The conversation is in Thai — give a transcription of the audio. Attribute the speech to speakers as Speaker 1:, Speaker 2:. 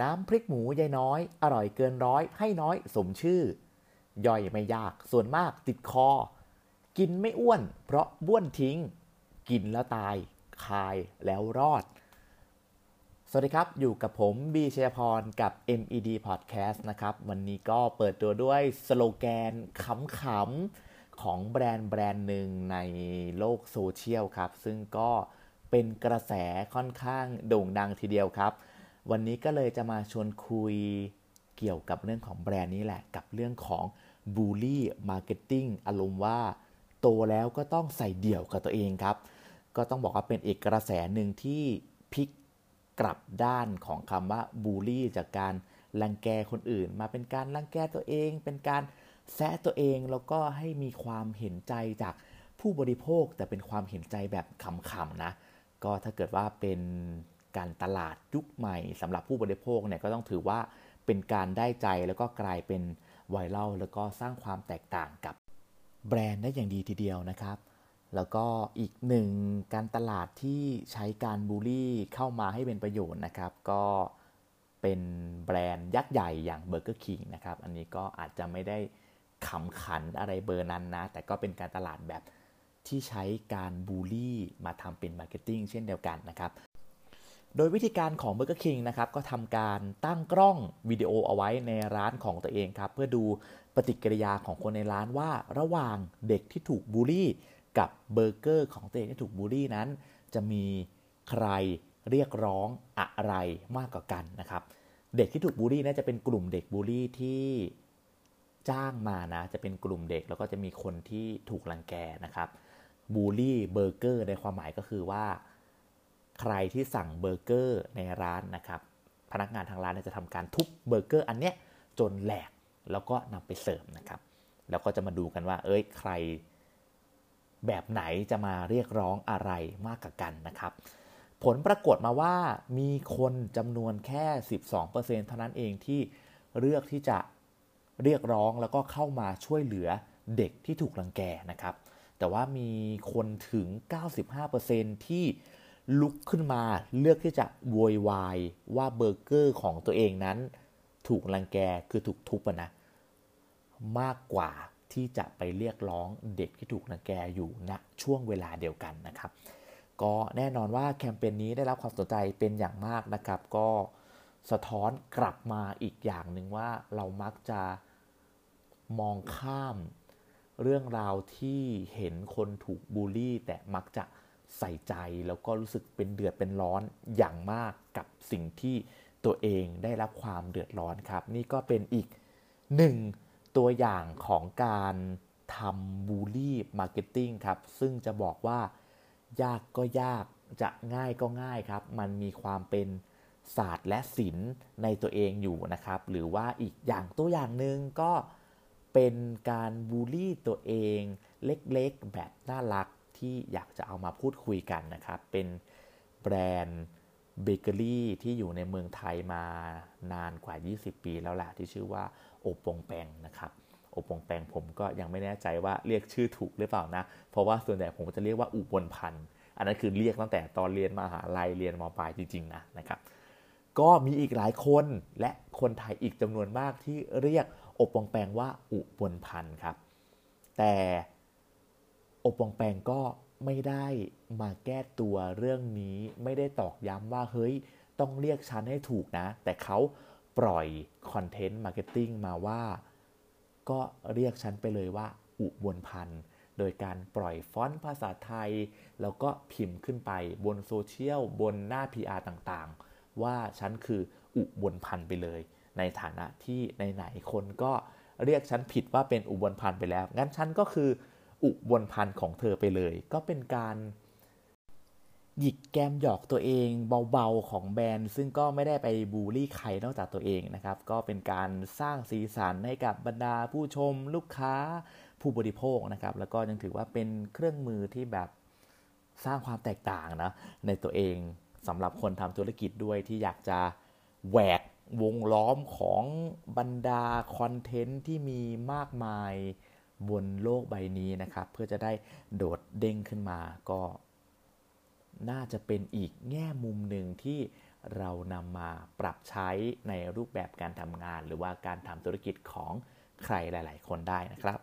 Speaker 1: น้ำพริกหมูยายน้อย อร่อยเกินร้อยให้น้อยสมชื่อ ย่อยไม่ยากส่วนมากติดคอ กินไม่อ้วน เพราะบ้วนทิ้ง กินแล้วตาย คายแล้วรอด สวัสดีครับ อยู่กับผมบีเชยพรกับ MED Podcast นะครับ วันนี้ก็เปิดตัวด้วยสโลแกนขำๆ ของแบรนด์แบรนด์หนึ่งในโลกโซเชียลครับ ซึ่งก็เป็นกระแสค่อนข้างโด่งดังทีเดียวครับ วันนี้ก็เลยจะมาชวนคุยเกี่ยวกับเรื่องของแบรนด์นี้แหละ กับเรื่องของ bully marketing อารมณ์ว่าโตแล้วก็ต้องใส่เดี่ยวกับตัวเองครับ ก็ต้องบอกว่าเป็นอีกกระแสหนึ่งที่พลิกกลับด้านของคำว่าบูลลี่จากการรังแกคนอื่น มาเป็นการรังแกตัวเอง เป็นการแซะตัวเองแล้วก็ให้มีความเห็นใจจากผู้บริโภคแต่เป็นความเห็นใจแบบขำๆนะ ก็ถ้าเกิดว่าเป็น การตลาดยุคใหม่สำหรับผู้บริโภคเนี่ยก็ต้องถือว่าเป็นการได้ใจแล้วก็กลายเป็นไวรัลแล้วก็สร้างความแตกต่างกับแบรนด์ได้อย่างดีทีเดียวนะครับ แล้วก็อีกหนึ่งการตลาดที่ใช้การบูลลี่เข้ามาให้เป็นประโยชน์นะครับ ก็เป็นแบรนด์ยักษ์ใหญ่อย่าง Burger King นะครับ อันนี้ก็อาจจะไม่ได้ขำขันอะไรเบอร์นั้นนะ แต่ก็เป็นการตลาดแบบที่ใช้การบูลลี่มาทำเป็น marketing เช่นเดียวกันนะครับ โดยวิธีการของ Burger King นะครับก็ทำการตั้งกล้องวิดีโอเอาไว้ในร้านของตัวเองครับเพื่อดูปฏิกิริยาของคนในร้านว่าระหว่างเด็กที่ถูกบูลลี่ กับเบอร์เกอร์ของตัวเองที่ถูกบูลลี่นั้น จะมีใครเรียกร้องอะไรมากกว่ากันนะครับ เด็กที่ถูกบูลลี่น่าจะเป็นกลุ่มเด็กบูลลี่ที่จ้างมานะจะเป็นกลุ่มเด็กแล้วก็จะมีคนที่ถูกรังแกนะครับบูลลี่เบอร์เกอร์ในความหมายก็คือว่า ใครที่สั่งเบอร์เกอร์ในร้านนะครับพนักงานทางร้านจะทำการทุบเบอร์เกอร์อันเนี้ยจนแหลกแล้วก็นำไปเสิร์ฟนะครับแล้วก็จะมาดูกันว่า เอ้ยใคร แบบไหนจะมาเรียกร้องอะไรมากกว่ากันนะครับ ผลปรากฏมาว่ามีคนจำนวนแค่ 12%เท่านั้นเองที่เลือกที่จะเรียกร้องแล้วก็เข้ามาช่วยเหลือเด็กที่ถูกรังแกนะครับ แต่ว่ามีคนถึง 95%ที่ ลุกขึ้นมาเลือกที่จะโวยวายว่าเบอร์เกอร์ของตัวเองนั้น ถูกรังแกคือถูกทุบนะ มากกว่าที่จะไปเรียกร้องเด็กที่ถูกรังแกอยู่ณนะช่วงเวลาเดียวกันนะครับ ก็แน่นอนว่าแคมเปญนี้ได้รับความสนใจเป็นอย่างมากนะครับ ก็สะท้อนกลับมาอีกอย่างหนึ่งว่าเรามักจะมองข้ามเรื่องราวที่เห็นคนถูกบูลลี่ แต่มักจะ ใส่ใจแล้วก็รู้สึกเป็นเดือดเป็นร้อนอย่างมากกับสิ่งที่ตัวเองได้รับความเดือดร้อนครับ นี่ก็เป็นอีกหนึ่งตัวอย่างของการทำ bully marketing ครับ ซึ่งจะบอกว่ายากก็ยากจะง่ายก็ง่ายครับ มันมีความเป็นศาสตร์และศิลป์ในตัวเองอยู่นะครับ หรือว่าอีกอย่างตัวอย่างหนึ่งก็เป็นการบูลลี่ตัวเองเล็กๆแบบน่ารัก ที่อยากจะเอามาพูดคุยกันนะครับ เป็นแบรนด์เบเกอรี่ที่อยู่ในเมืองไทยมานานกว่า 20 ปีแล้วแหละที่ชื่อว่าโอปงแปงนะครับโอปงแปงผมก็ยังไม่แน่ใจว่าเรียกชื่อถูกหรือเปล่านะ เพราะว่าส่วนใหญ่ผมจะเรียกว่าอุบลพันธ์อันนั้นคือเรียกตั้งแต่ตอนเรียนมหาลัยเรียนมปลายจริงๆนะนะครับก็มีอีกหลายคนและคนไทยอีกจำนวนมากที่เรียกโอปงแปงว่าอุบลพันธ์ครับ แต่ อปองแปงก็ไม่ได้มาแก้ตัวเรื่องนี้ ไม่ได้ตอกย้ำว่าเฮ้ยต้องเรียกฉันให้ถูกนะ แต่เขาปล่อย content marketing มาว่า ก็เรียกฉันไปเลยว่า อุบลพันธ์โดยการปล่อยฟอนต์ภาษาไทย แล้วก็พิมพ์ขึ้นไปบนโซเชียล บนหน้า PR ต่างๆ ว่าฉันคืออุบลพันธ์ไปเลย ในฐานะที่ไหนๆคนก็เรียกฉันผิดว่าเป็นอุบลพันธ์ไปแล้ว งั้นฉันก็คือ อุบลพันธ์ของเธอไปเลย ก็เป็นการหยิกแกมหยอกตัวเองเบาๆของแบรนด์ ซึ่งก็ไม่ได้ไปบูลลี่ใครนอกจากตัวเองนะครับ ก็เป็นการสร้างสีสันให้กับบรรดาผู้ชมลูกค้าผู้บริโภคนะครับ แล้วก็ยังถือว่าเป็นเครื่องมือที่แบบสร้างความแตกต่างนะในตัวเองสำหรับคนทำธุรกิจด้วยที่อยากจะแหวกวงล้อมของบรรดาคอนเทนต์ที่มีมากมาย บนโลกใบนี้นะครับ เพื่อจะได้โดดเด้งขึ้นมาก็ น่าจะเป็นอีกแง่มุมหนึ่งที่เรานำมาปรับใช้ในรูปแบบการทำงาน หรือว่าการทำธุรกิจของใครหลาย ๆ คนได้นะครับ